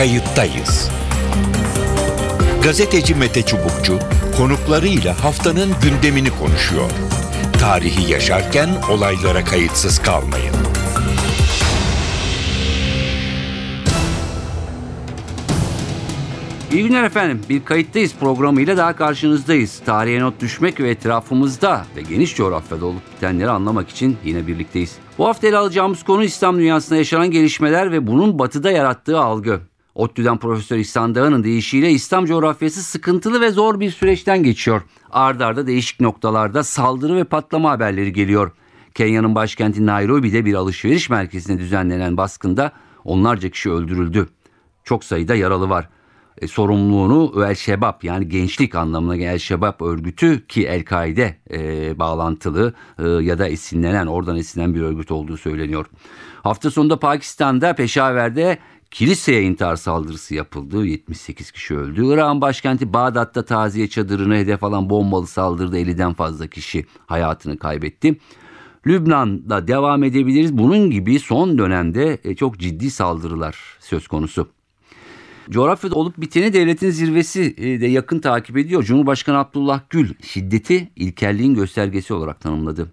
Kayıttayız. Gazeteci Mete Çubukçu konuklarıyla haftanın gündemini konuşuyor. Tarihi yaşarken olaylara kayıtsız kalmayın. İyi günler efendim. Bir kayıttayız programıyla daha karşınızdayız. Tarihe not düşmek ve etrafımızda ve geniş coğrafyada olup bitenleri anlamak için yine birlikteyiz. Bu hafta ele alacağımız konu İslam dünyasında yaşanan gelişmeler ve bunun batıda yarattığı algı. ODTÜ'den Profesör İhsan Dağı'nın deyişiyle İslam coğrafyası sıkıntılı ve zor bir süreçten geçiyor. Ardarda arda değişik noktalarda saldırı ve patlama haberleri geliyor. Kenya'nın başkenti Nairobi'de bir alışveriş merkezine düzenlenen baskında onlarca kişi öldürüldü. Çok sayıda yaralı var. E, sorumluluğunu El Şebap yani gençlik anlamına El Şebap örgütü ki El-Kaide e, bağlantılı e, ya da esinlenen oradan esinlenen bir örgüt olduğu söyleniyor. Hafta sonunda Pakistan'da Peşaver'de kiliseye intihar saldırısı yapıldı. 78 kişi öldü. Irak'ın başkenti Bağdat'ta taziye çadırını hedef alan bombalı saldırıda 50'den fazla kişi hayatını kaybetti. Lübnan'da devam edebiliriz. Bunun gibi son dönemde e, çok ciddi saldırılar söz konusu. Coğrafyada olup biteni devletin zirvesi e, de yakın takip ediyor. Cumhurbaşkanı Abdullah Gül şiddeti ilkelliğin göstergesi olarak tanımladı.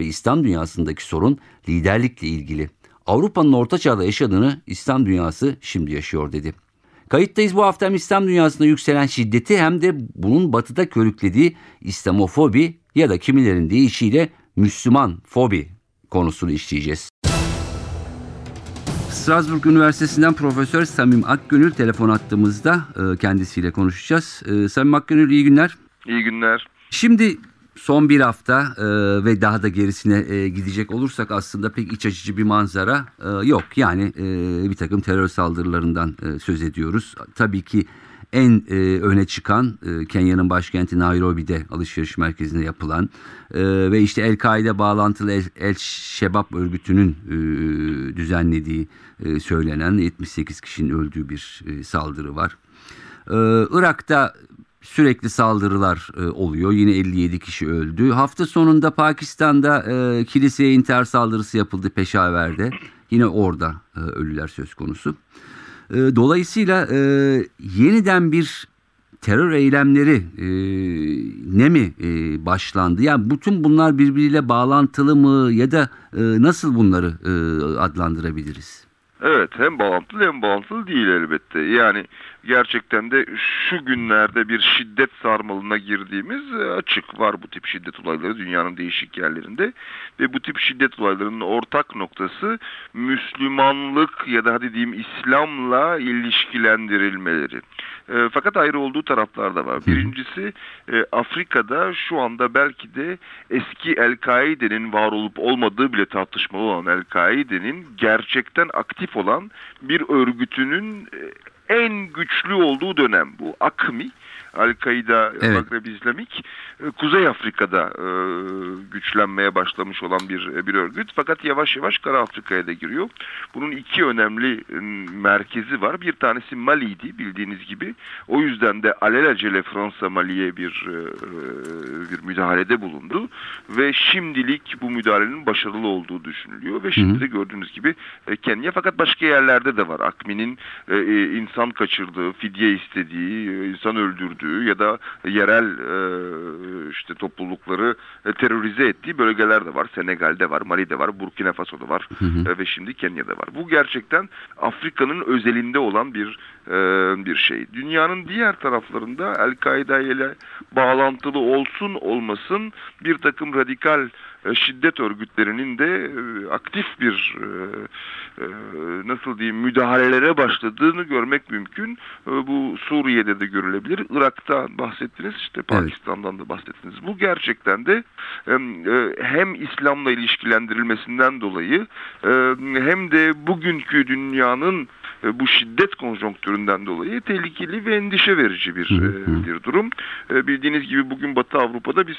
Ve İslam dünyasındaki sorun liderlikle ilgili. Avrupa'nın orta çağda yaşadığını İslam dünyası şimdi yaşıyor dedi. Kayıttayız bu hafta hem İslam dünyasında yükselen şiddeti hem de bunun batıda körüklediği İslamofobi ya da kimilerin deyişiyle Müslüman fobi konusunu işleyeceğiz. Strasbourg Üniversitesi'nden Profesör Samim Akgönül telefon attığımızda e, kendisiyle konuşacağız. E, Samim Akgönül iyi günler. İyi günler. Şimdi son bir hafta e, ve daha da gerisine e, gidecek olursak aslında pek iç açıcı bir manzara e, yok. Yani e, bir takım terör saldırılarından e, söz ediyoruz. Tabii ki en e, öne çıkan e, Kenya'nın başkenti Nairobi'de alışveriş merkezinde yapılan e, ve işte El-Kaide bağlantılı El, El örgütünün e, düzenlediği e, söylenen 78 kişinin öldüğü bir e, saldırı var. E, Irak'ta sürekli saldırılar e, oluyor. Yine 57 kişi öldü. Hafta sonunda Pakistan'da e, kiliseye intihar saldırısı yapıldı Peşaver'de. Yine orada e, ölüler söz konusu. E, dolayısıyla e, yeniden bir terör eylemleri e, ne mi e, başlandı? Yani bütün bunlar birbiriyle bağlantılı mı ya da e, nasıl bunları e, adlandırabiliriz? Evet hem bağlantılı hem bağlantılı değil elbette. Yani gerçekten de şu günlerde bir şiddet sarmalına girdiğimiz e, açık var bu tip şiddet olayları dünyanın değişik yerlerinde ve bu tip şiddet olaylarının ortak noktası Müslümanlık ya da hadi diyeyim İslam'la ilişkilendirilmeleri. E, fakat ayrı olduğu taraflar da var. Birincisi e, Afrika'da şu anda belki de eski El-Kaide'nin var olup olmadığı bile tartışmalı olan El-Kaide'nin gerçekten aktif olan bir örgütünün e, en güçlü olduğu dönem bu. AKMI, Al-Kaida, evet. Magreb İslamik, e, Kuzey Afrika'da e, güçlenmeye başlamış olan bir bir örgüt. Fakat yavaş yavaş Kara Afrika'ya da giriyor. Bunun iki önemli e, merkezi var. Bir tanesi Mali'ydi bildiğiniz gibi. O yüzden de alelacele Fransa Mali'ye bir bir müdahalede bulundu. Ve şimdilik bu müdahalenin başarılı olduğu düşünülüyor. Ve şimdi de gördüğünüz gibi Kenya fakat başka yerlerde de var. AKMI'nin insan kaçırdığı, fidye istediği, insan öldürdüğü öldürdüğü ya da yerel e, işte toplulukları e, terörize ettiği bölgeler de var. Senegal'de var, Mali'de var, Burkina Faso'da var hı hı. E, ve şimdi Kenya'da var. Bu gerçekten Afrika'nın özelinde olan bir e, bir şey. Dünyanın diğer taraflarında El-Kaide ile bağlantılı olsun olmasın bir takım radikal şiddet örgütlerinin de e, aktif bir e, nasıl diyeyim müdahalelere başladığını görmek mümkün. Bu Suriye'de de görülebilir. Irak'ta bahsettiniz işte Pakistan'dan evet. da bahsettiniz. Bu gerçekten de hem İslam'la ilişkilendirilmesinden dolayı hem de bugünkü dünyanın bu şiddet konjonktüründen dolayı tehlikeli ve endişe verici bir bir durum. Bildiğiniz gibi bugün Batı Avrupa'da biz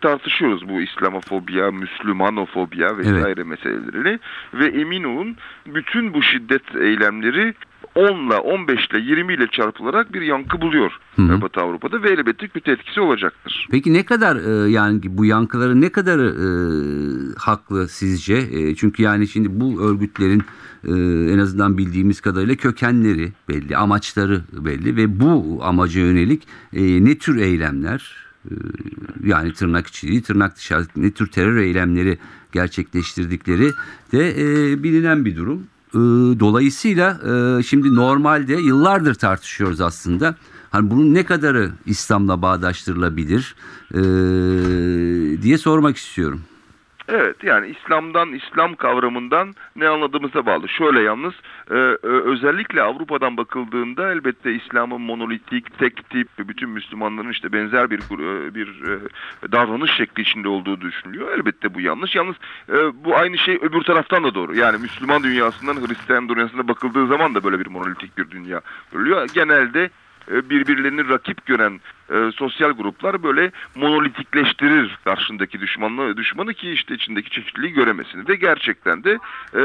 tartışıyoruz bu İslamofobi Arapofobya, Müslümanofobya vesaire evet. meselelerini ve emin olun bütün bu şiddet eylemleri 10 ile 15 ile 20 ile çarpılarak bir yankı buluyor Hı hı. e, Batı Avrupa'da ve elbette kötü etkisi olacaktır. Peki ne kadar e, yani bu yankıların ne kadar e, haklı sizce? E, çünkü yani şimdi bu örgütlerin e, en azından bildiğimiz kadarıyla kökenleri belli, amaçları belli ve bu amaca yönelik e, ne tür eylemler e, yani tırnak içi, tırnak dışarı ne tür terör eylemleri gerçekleştirdikleri de e, bilinen bir durum. E, dolayısıyla e, şimdi normalde yıllardır tartışıyoruz aslında. Hani bunun ne kadarı İslam'la bağdaştırılabilir e, diye sormak istiyorum. Evet yani İslam'dan, İslam kavramından ne anladığımıza bağlı. Şöyle yalnız e, e, özellikle Avrupa'dan bakıldığında elbette İslam'ın monolitik, tek tip bütün Müslümanların işte benzer bir e, bir e, davranış şekli içinde olduğu düşünülüyor. Elbette bu yanlış. Yalnız e, bu aynı şey öbür taraftan da doğru. Yani Müslüman dünyasından Hristiyan dünyasına bakıldığı zaman da böyle bir monolitik bir dünya görülüyor. Genelde e, birbirlerini rakip gören e, sosyal gruplar böyle monolitikleştirir karşındaki düşmanı düşmanı ki işte içindeki çeşitliliği göremesin ve gerçekten de e,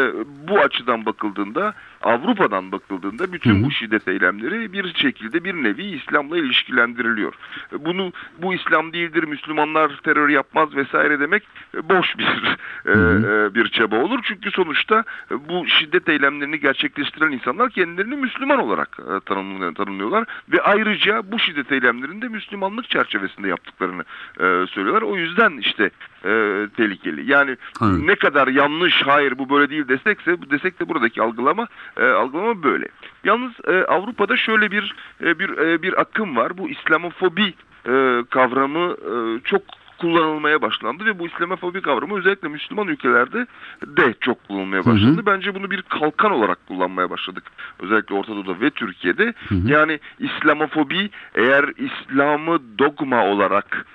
bu açıdan bakıldığında Avrupa'dan bakıldığında bütün Hı hı. bu şiddet eylemleri bir şekilde bir nevi İslam'la ilişkilendiriliyor. E, Bunu bu İslam değildir, Müslümanlar terör yapmaz vesaire demek e, boş bir e, hı. e, bir çaba olur. Çünkü sonuçta bu şiddet eylemlerini gerçekleştiren insanlar kendilerini Müslüman olarak e, tanımlıyor- tanımlıyorlar ve ayrıca bu şiddet eylemlerinde Müslümanlık çerçevesinde yaptıklarını e, söylüyorlar. O yüzden işte e, tehlikeli. Yani Anladım. ne kadar yanlış, hayır bu böyle değil desekse desek de buradaki algılama e, algılama böyle. Yalnız e, Avrupa'da şöyle bir e, bir e, bir akım var. Bu İslamofobi e, kavramı e, çok kullanılmaya başlandı ve bu İslamofobi kavramı özellikle Müslüman ülkelerde de çok kullanılmaya Hı hı. başlandı. Bence bunu bir kalkan olarak kullanmaya başladık. Özellikle Orta Doğu'da ve Türkiye'de. Yani İslamofobi eğer İslam'ı dogma olarak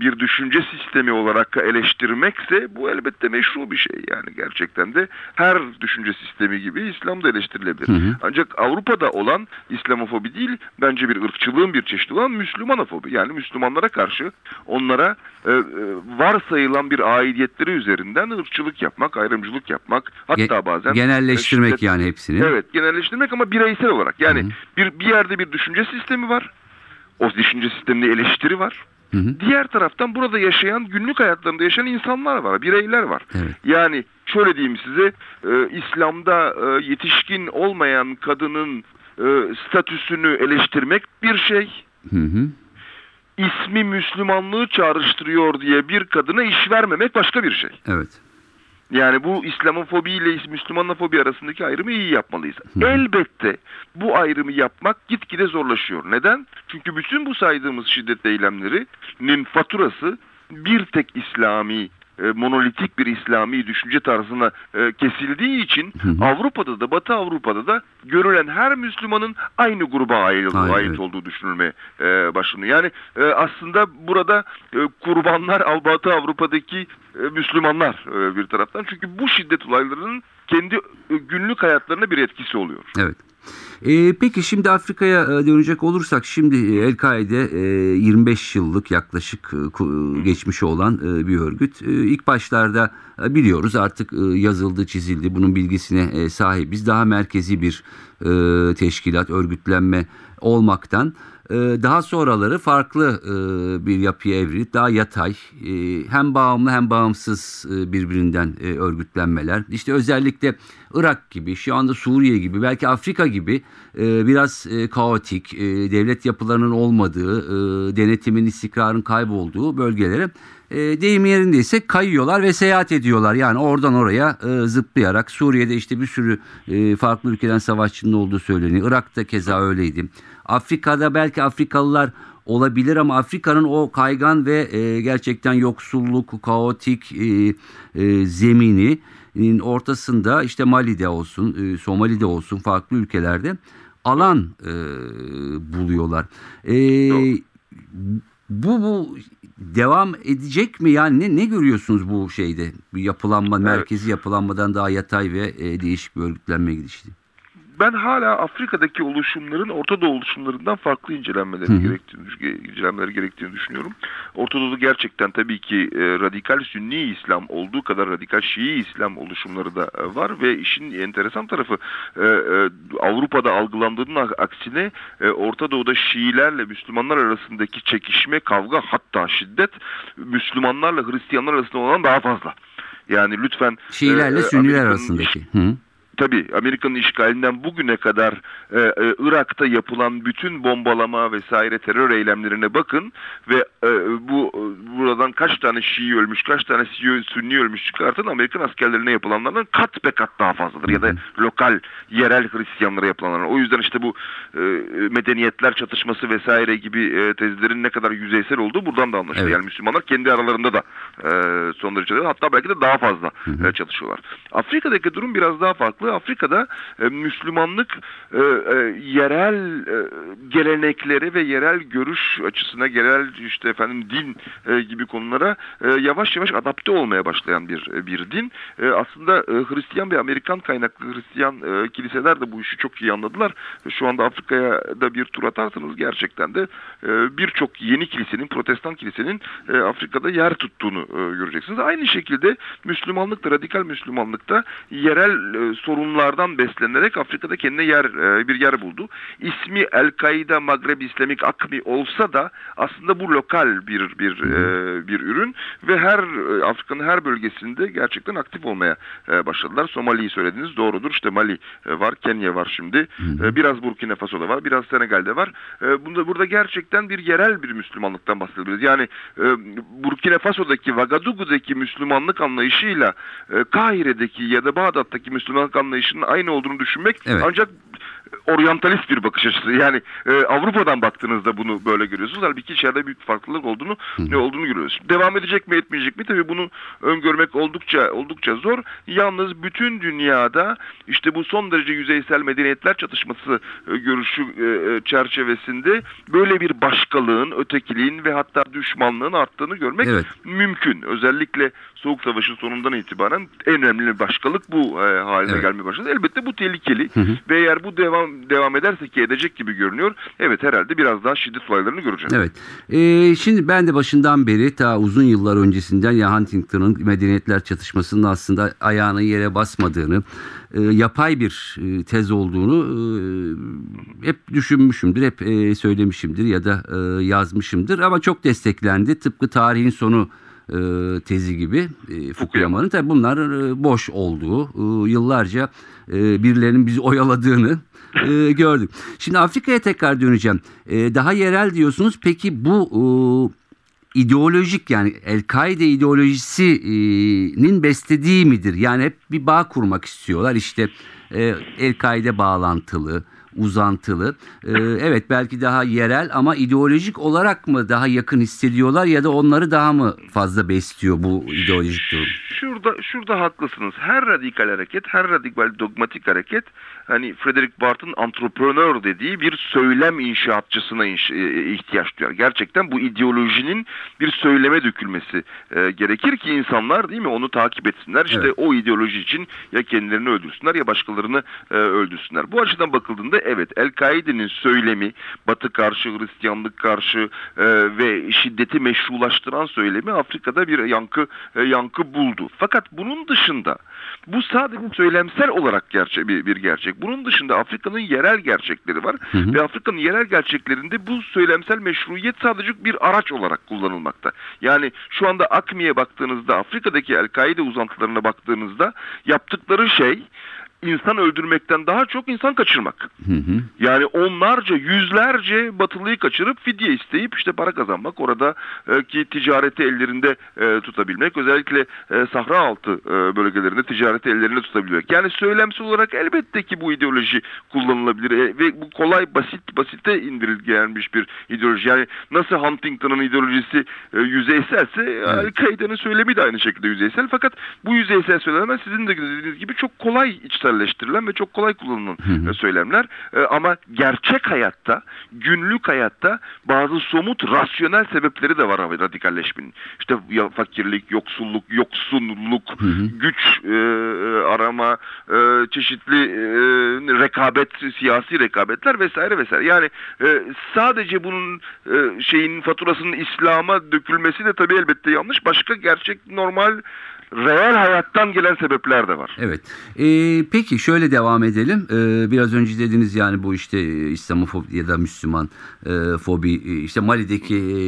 bir düşünce sistemi olarak eleştirmekse bu elbette meşru bir şey yani gerçekten de her düşünce sistemi gibi İslam da eleştirilebilir. Hı hı. Ancak Avrupa'da olan İslamofobi değil bence bir ırkçılığın bir çeşidi olan Müslümanofobi yani Müslümanlara karşı onlara e, varsayılan bir aidiyetleri üzerinden ırkçılık yapmak, ayrımcılık yapmak hatta Ge- bazen genelleştirmek şiddet- yani hepsini. Evet genelleştirmek ama bireysel olarak. Yani Hı hı. bir bir yerde bir düşünce sistemi var. O düşünce sisteminde eleştiri var. Hı hı. Diğer taraftan burada yaşayan, günlük hayatlarında yaşayan insanlar var, bireyler var. Evet. Yani şöyle diyeyim size, e, İslam'da e, yetişkin olmayan kadının e, statüsünü eleştirmek bir şey. Hı hı. İsmi Müslümanlığı çağrıştırıyor diye bir kadına iş vermemek başka bir şey. Evet. Yani bu İslamofobi ile Müslümanofobi arasındaki ayrımı iyi yapmalıyız. Hı. Elbette bu ayrımı yapmak gitgide zorlaşıyor. Neden? Çünkü bütün bu saydığımız şiddet eylemlerinin faturası bir tek İslami e, monolitik bir İslami düşünce tarzına e, kesildiği için Hı hı. Avrupa'da da Batı Avrupa'da da görülen her Müslümanın aynı gruba ait, Aynen, ait olduğu düşünülmeye e, başlanıyor. Yani e, aslında burada e, kurbanlar Batı Avrupa'daki e, Müslümanlar e, bir taraftan. Çünkü bu şiddet olaylarının kendi e, günlük hayatlarına bir etkisi oluyor. Evet. Ee, peki şimdi Afrika'ya e, dönecek olursak şimdi e, El-Kaide e, 25 yıllık yaklaşık e, geçmişi olan e, bir örgüt. E, İlk başlarda e, biliyoruz artık e, yazıldı çizildi bunun bilgisine e, sahibiz. Daha merkezi bir e, teşkilat örgütlenme olmaktan e, daha sonraları farklı e, bir yapıya evrilip daha yatay e, hem bağımlı hem bağımsız e, birbirinden örgütlenmeler. İşte özellikle Irak gibi şu anda Suriye gibi belki Afrika gibi biraz kaotik devlet yapılarının olmadığı denetimin istikrarın kaybolduğu bölgelere e, deyim yerindeyse kayıyorlar ve seyahat ediyorlar. Yani oradan oraya zıplayarak Suriye'de işte bir sürü farklı ülkeden savaşçının olduğu söyleniyor. Irak'ta keza öyleydi. Afrika'da belki Afrikalılar olabilir ama Afrika'nın o kaygan ve e, gerçekten yoksulluk, kaotik e, e, zemininin ortasında işte Mali'de olsun, e, Somali'de olsun farklı ülkelerde alan e, buluyorlar. E, bu bu devam edecek mi? Yani ne, ne görüyorsunuz bu şeyde? Bir yapılanma, Evet. merkezi yapılanmadan daha yatay ve e, değişik bir örgütlenme gidişti. Ben hala Afrika'daki oluşumların Orta Doğu oluşumlarından farklı incelenmeleri Hı gerektiğini incelenmeleri gerektiğini düşünüyorum. Orta Doğu'da gerçekten tabii ki e, radikal Sünni İslam olduğu kadar radikal Şii İslam oluşumları da e, var ve işin enteresan tarafı e, e, Avrupa'da algılandığının aksine e, Orta Doğu'da Şiilerle Müslümanlar arasındaki çekişme, kavga hatta şiddet Müslümanlarla Hristiyanlar arasında olan daha fazla. Yani lütfen Şiilerle e, Sünniler arasındaki. Hı. Tabii Amerika'nın işgalinden bugüne kadar e, e, Irak'ta yapılan bütün bombalama vesaire terör eylemlerine bakın ve e, bu e, buradan kaç tane Şii ölmüş, kaç tane Sünni ölmüş çıkartın Amerikan askerlerine yapılanlardan kat be kat daha fazladır ya da lokal yerel Hristiyanlara yapılanlar. O yüzden işte bu e, medeniyetler çatışması vesaire gibi e, tezlerin ne kadar yüzeysel olduğu buradan da anlaşılıyor. Evet. Yani Müslümanlar kendi aralarında da e, son derece hatta belki de daha fazla e, çatışıyorlar. Afrika'daki durum biraz daha farklı. Afrika'da e, Müslümanlık e, e, yerel e, gelenekleri ve yerel görüş açısına, yerel işte efendim din e, gibi konulara e, yavaş yavaş adapte olmaya başlayan bir e, bir din. E, aslında e, Hristiyan ve Amerikan kaynaklı Hristiyan e, kiliseler de bu işi çok iyi anladılar. E, Şu anda Afrika'ya da bir tur atarsanız gerçekten de e, birçok yeni kilisenin, protestan kilisenin e, Afrika'da yer tuttuğunu e, göreceksiniz. Aynı şekilde Müslümanlık da, radikal Müslümanlık da yerel e, sorunlardan beslenerek Afrika'da kendine yer e, bir yer buldu. İsmi El-Kaide Magreb İslamik Akmi olsa da aslında bu lokal bir bir e, bir ürün ve her e, Afrika'nın her bölgesinde gerçekten aktif olmaya e, başladılar. Somali'yi söylediniz doğrudur. İşte Mali e, var, Kenya var şimdi. E, biraz Burkina Faso'da var, biraz Senegal'de var. E, bunda burada gerçekten bir yerel bir Müslümanlıktan bahsedebiliriz. Yani e, Burkina Faso'daki Vagadugu'daki Müslümanlık anlayışıyla e, Kahire'deki ya da Bağdat'taki Müslümanlık anlayışının aynı olduğunu düşünmek Evet. ancak oryantalist bir bakış açısı. Yani e, Avrupa'dan baktığınızda bunu böyle görüyorsunuz. Halbuki içeride büyük farklılık olduğunu ne olduğunu görüyoruz. Devam edecek mi etmeyecek mi? Tabii bunu öngörmek oldukça oldukça zor. Yalnız bütün dünyada işte bu son derece yüzeysel medeniyetler çatışması e, görüşü e, e, çerçevesinde böyle bir başkalığın, ötekiliğin ve hatta düşmanlığın arttığını görmek Evet. mümkün. Özellikle Soğuk Savaş'ın sonundan itibaren en önemli başkalık bu e, haline Evet. gelmeye başladı. Elbette bu tehlikeli Hı hı. ve eğer bu devam devam ederse ki edecek gibi görünüyor. Evet herhalde biraz daha şiddet olaylarını göreceğiz. Evet. Ee, şimdi ben de başından beri ta uzun yıllar öncesinden ya Huntington'ın medeniyetler çatışmasının aslında ayağını yere basmadığını, e, yapay bir e, tez olduğunu e, hep düşünmüşümdür, hep e, söylemişimdir ya da e, yazmışımdır ama çok desteklendi. Tıpkı tarihin sonu e, tezi gibi e, Fukuyama'nın tabii bunlar e, boş olduğu e, yıllarca e, birilerinin bizi oyaladığını e, gördük. Şimdi Afrika'ya tekrar döneceğim. E, daha yerel diyorsunuz. Peki bu e, ideolojik yani El-Kaide ideolojisinin beslediği midir? Yani hep bir bağ kurmak istiyorlar. İşte e, El-Kaide bağlantılı, uzantılı. E, evet belki daha yerel ama ideolojik olarak mı daha yakın hissediyorlar ya da onları daha mı fazla besliyor bu ideolojik durum? Şurada şurada haklısınız. Her radikal hareket, her radikal dogmatik hareket hani Frederick Barth'ın entrepreneur dediği bir söylem inşaatçısına inş- e, ihtiyaç duyar. Gerçekten bu ideolojinin bir söyleme dökülmesi e, gerekir ki insanlar değil mi onu takip etsinler. İşte Evet. o ideoloji için ya kendilerini öldürsünler ya başkalarını e, öldürsünler. Bu açıdan bakıldığında evet El-Kaide'nin söylemi Batı karşı, Hristiyanlık karşı e, ve şiddeti meşrulaştıran söylemi Afrika'da bir yankı e, yankı buldu. Fakat bunun dışında bu sadece söylemsel olarak gerçek bir, bir gerçek. Bunun dışında Afrika'nın yerel gerçekleri var Hı hı. ve Afrika'nın yerel gerçeklerinde bu söylemsel meşruiyet sadece bir araç olarak kullanılmakta. Yani şu anda AKMİ'ye baktığınızda Afrika'daki El-Kaide uzantılarına baktığınızda yaptıkları şey insan öldürmekten daha çok insan kaçırmak. Hı hı. Yani onlarca, yüzlerce batılıyı kaçırıp fidye isteyip işte para kazanmak, orada e, ki ticareti ellerinde e, tutabilmek, özellikle e, Sahra altı e, bölgelerinde ticareti ellerinde tutabilmek. Yani söylemsel olarak elbette ki bu ideoloji kullanılabilir E, ve bu kolay basit basite indirilgenmiş bir ideoloji. Yani nasıl Huntington'ın ideolojisi e, yüzeyselse Evet. Al-Kaide'nin söylemi de aynı şekilde yüzeysel fakat bu yüzeysel söylemler sizin de dediğiniz gibi çok kolay içselleştirilebilir radikalleştirilen ve çok kolay kullanılan e, söylemler. E, ama gerçek hayatta, günlük hayatta bazı somut rasyonel sebepleri de var radikalleşmenin. İşte ya fakirlik, yoksulluk, yoksunluk, güç e, e, arama, e, çeşitli e, rekabet, siyasi rekabetler vesaire vesaire. Yani e, sadece bunun e, şeyin faturasının İslam'a dökülmesi de tabii elbette yanlış. Başka gerçek normal reel hayattan gelen sebepler de var. Evet. Ee, peki şöyle devam edelim. Ee, biraz önce dediniz yani bu işte e, İslamofobi ya da Müslüman e, fobi e, işte Mali'deki e,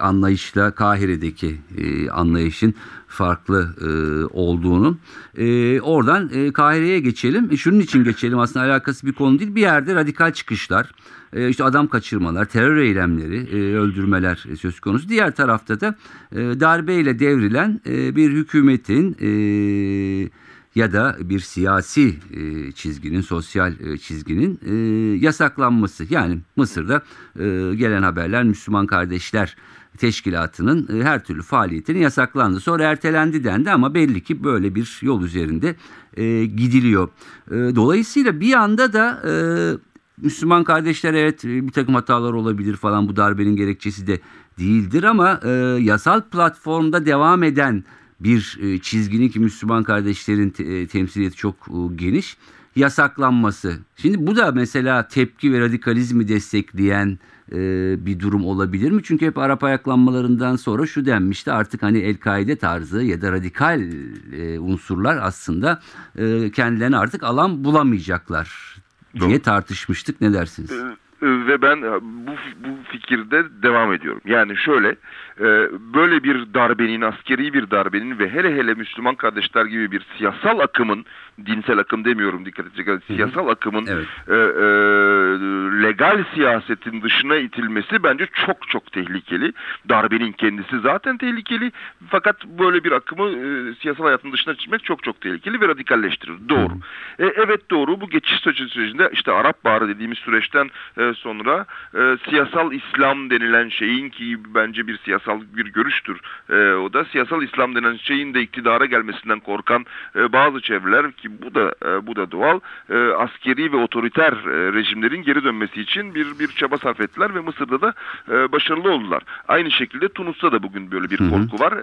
anlayışla Kahire'deki e, anlayışın farklı e, olduğunu. E, oradan e, Kahire'ye geçelim. E, şunun için geçelim aslında alakası bir konu değil. Bir yerde radikal çıkışlar, e, işte adam kaçırmalar, terör eylemleri, e, öldürmeler söz konusu. Diğer tarafta da e, darbeyle devrilen e, bir hükümetin e, ya da bir siyasi e, çizginin, sosyal e, çizginin e, yasaklanması. Yani Mısır'da e, gelen haberler Müslüman Kardeşler Teşkilatı'nın e, her türlü faaliyetinin yasaklandı. Sonra ertelendi dendi ama belli ki böyle bir yol üzerinde e, gidiliyor. E, dolayısıyla bir anda da e, Müslüman kardeşler evet e, bir takım hatalar olabilir falan bu darbenin gerekçesi de değildir ama e, yasal platformda devam eden bir e, çizginin ki Müslüman kardeşlerin te, temsiliyeti çok e, geniş yasaklanması. Şimdi bu da mesela tepki ve radikalizmi destekleyen e, bir durum olabilir mi? Çünkü hep Arap ayaklanmalarından sonra şu denmişti artık hani El-Kaide tarzı ya da radikal e, unsurlar aslında e, kendilerine artık alan bulamayacaklar diye Doğru. tartışmıştık. Ne dersiniz? E, ve ben e, bu bu fikirde devam ediyorum. Yani şöyle e, böyle bir darbenin, askeri bir darbenin ve hele hele Müslüman kardeşler gibi bir siyasal akımın, dinsel akım demiyorum dikkat edecek, siyasal akımın Evet. e, e, legal siyasetin dışına itilmesi bence çok çok tehlikeli. Darbenin kendisi zaten tehlikeli fakat böyle bir akımı e, siyasal hayatın dışına çıkmak çok çok tehlikeli ve radikalleştirir. Doğru. E, evet doğru bu geçiş süreci- sürecinde işte Arap Baharı dediğimiz süreçten e, sonra e, siyasal İslam denilen şeyin ki bence bir siyasal bir görüştür. E, o da siyasal İslam denen şeyin de iktidara gelmesinden korkan e, bazı çevreler ki bu da e, bu da doğal e, askeri ve otoriter e, rejimlerin geri dönmesi için bir bir çaba sarf ettiler ve Mısır'da da e, başarılı oldular. Aynı şekilde Tunus'ta da bugün böyle bir Hı hı. korku var. E,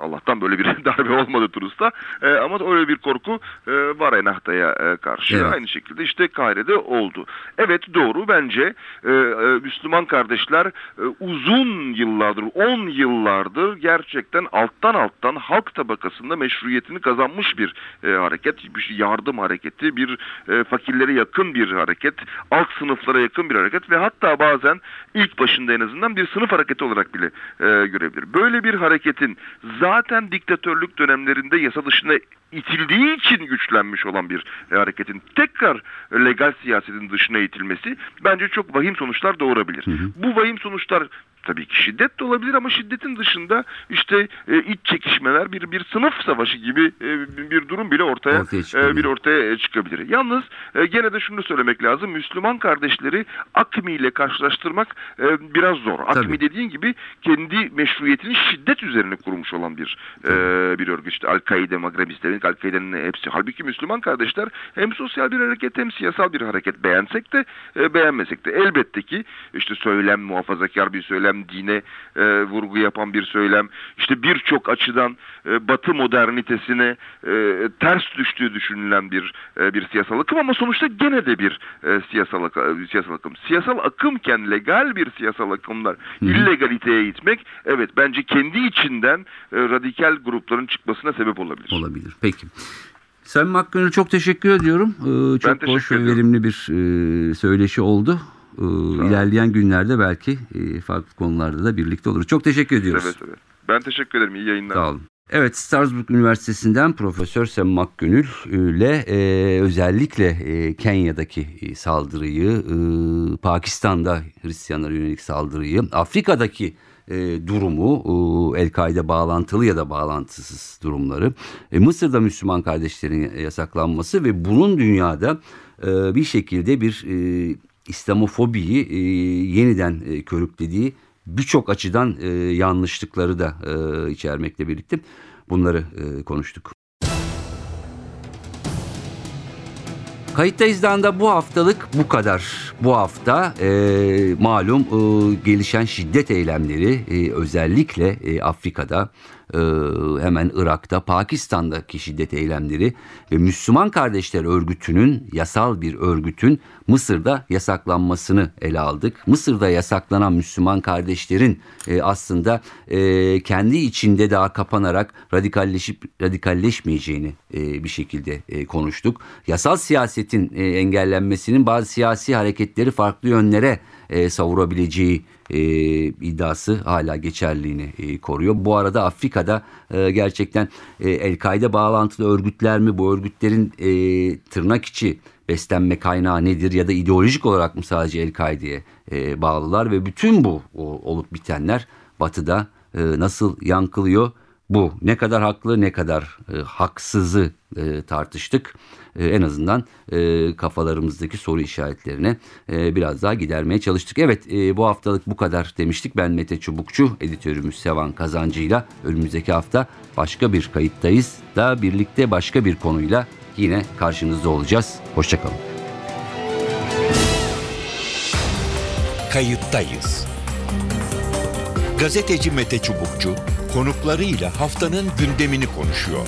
Allah'tan böyle bir darbe olmadı Tunus'ta. E, ama öyle bir korku e, var Ennahda'ya e, karşı. Evet. Aynı şekilde işte Kahire'de oldu. Evet doğru bence e, e, Müslüman kardeşler e, uzun yıllardır, 10 yıllardır gerçekten alttan alttan halk tabakasında meşruiyetini kazanmış bir e, hareket, bir yardım hareketi, bir e, fakirlere yakın bir hareket, alt sınıflara yakın bir hareket ve hatta bazen ilk başında en azından bir sınıf hareketi olarak bile e, görebilir. Böyle bir hareketin zaten diktatörlük dönemlerinde yasa dışına itildiği için güçlenmiş olan bir e, hareketin tekrar legal siyasetin dışına itilmesi bence çok vahim sonuçlar doğurabilir. Bu vahim sonuçlar tabii ki şiddet de olabilir ama şiddetin dışında işte e, iç çekişmeler bir bir sınıf savaşı gibi e, bir durum bile ortaya, Ortaya e, bir ortaya çıkabilir. Yalnız e, gene de şunu söylemek lazım. Müslüman kardeşleri AKMİ ile karşılaştırmak e, biraz zor. AKMİ dediğin gibi kendi meşruiyetini şiddet üzerine kurmuş olan bir e, bir örgüt. İşte Al-Kaide, Magreb İslamik, Al-Kaide'nin hepsi. Halbuki Müslüman kardeşler hem sosyal bir hareket hem siyasal bir hareket. Beğensek de e, beğenmesek de. Elbette ki işte söylem, muhafazakar bir söylem, dine e, vurgu yapan bir söylem. İşte birçok açıdan e, Batı modernitesine e, ters düştüğü düşünülen bir e, bir siyasal akım ama sonuçta gene de bir e, siyasal, ak- siyasal akım. Siyasal akımken legal bir siyasal akımlar illegaliteye itmek evet bence kendi içinden e, radikal grupların çıkmasına sebep olabilir. Olabilir. Peki. Sayın Hakkı'na çok teşekkür ediyorum. Ee, çok hoş ve verimli bir e, söyleşi oldu. Ee, ilerleyen günlerde belki e, farklı konularda da birlikte oluruz. Çok teşekkür ediyoruz. Evet evet. Ben teşekkür ederim. İyi yayınlar. Sağ olun. Evet Strasbourg Üniversitesi'nden Profesör Sem Akgönül ile e, özellikle e, Kenya'daki e, saldırıyı, e, Pakistan'da Hristiyanlara yönelik saldırıyı, Afrika'daki e, durumu, e, El-Kaide bağlantılı ya da bağlantısız durumları, e, Mısır'da Müslüman kardeşlerin yasaklanması ve bunun dünyada e, bir şekilde bir e, İslamofobiyi e, yeniden e, körüklediği birçok açıdan e, yanlışlıkları da e, içermekle birlikte bunları e, konuştuk. Kayıttayız'dan da bu haftalık bu kadar. Bu hafta e, malum e, gelişen şiddet eylemleri e, özellikle e, Afrika'da e, hemen Irak'ta Pakistan'daki şiddet eylemleri ve Müslüman Kardeşler Örgütü'nün yasal bir örgütün Mısır'da yasaklanmasını ele aldık. Mısır'da yasaklanan Müslüman kardeşlerin e, aslında e, kendi içinde daha kapanarak radikalleşip radikalleşmeyeceğini e, bir şekilde konuştuk. Yasal siyasetin engellenmesinin bazı siyasi hareketleri farklı yönlere e, savurabileceği e, iddiası hala geçerliğini e, koruyor. Bu arada Afrika'da e, gerçekten e, El-Kaide bağlantılı örgütler mi? Bu örgütlerin e, tırnak içi beslenme kaynağı nedir? Ya da ideolojik olarak mı sadece El-Kaide'ye e, bağlılar? Ve bütün bu o, olup bitenler batıda e, nasıl yankılıyor bu ne kadar haklı ne kadar e, haksızı e, tartıştık. E, en azından e, kafalarımızdaki soru işaretlerine e, biraz daha gidermeye çalıştık. Evet e, bu haftalık bu kadar demiştik. Ben Mete Çubukçu, editörümüz Sevan Kazancı'yla önümüzdeki hafta başka bir kayıttayız. Da birlikte başka bir konuyla yine karşınızda olacağız. Hoşçakalın. Kayıttayız. Gazeteci Mete Çubukçu konuklarıyla haftanın gündemini konuşuyor.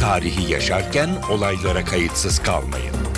Tarihi yaşarken olaylara kayıtsız kalmayın.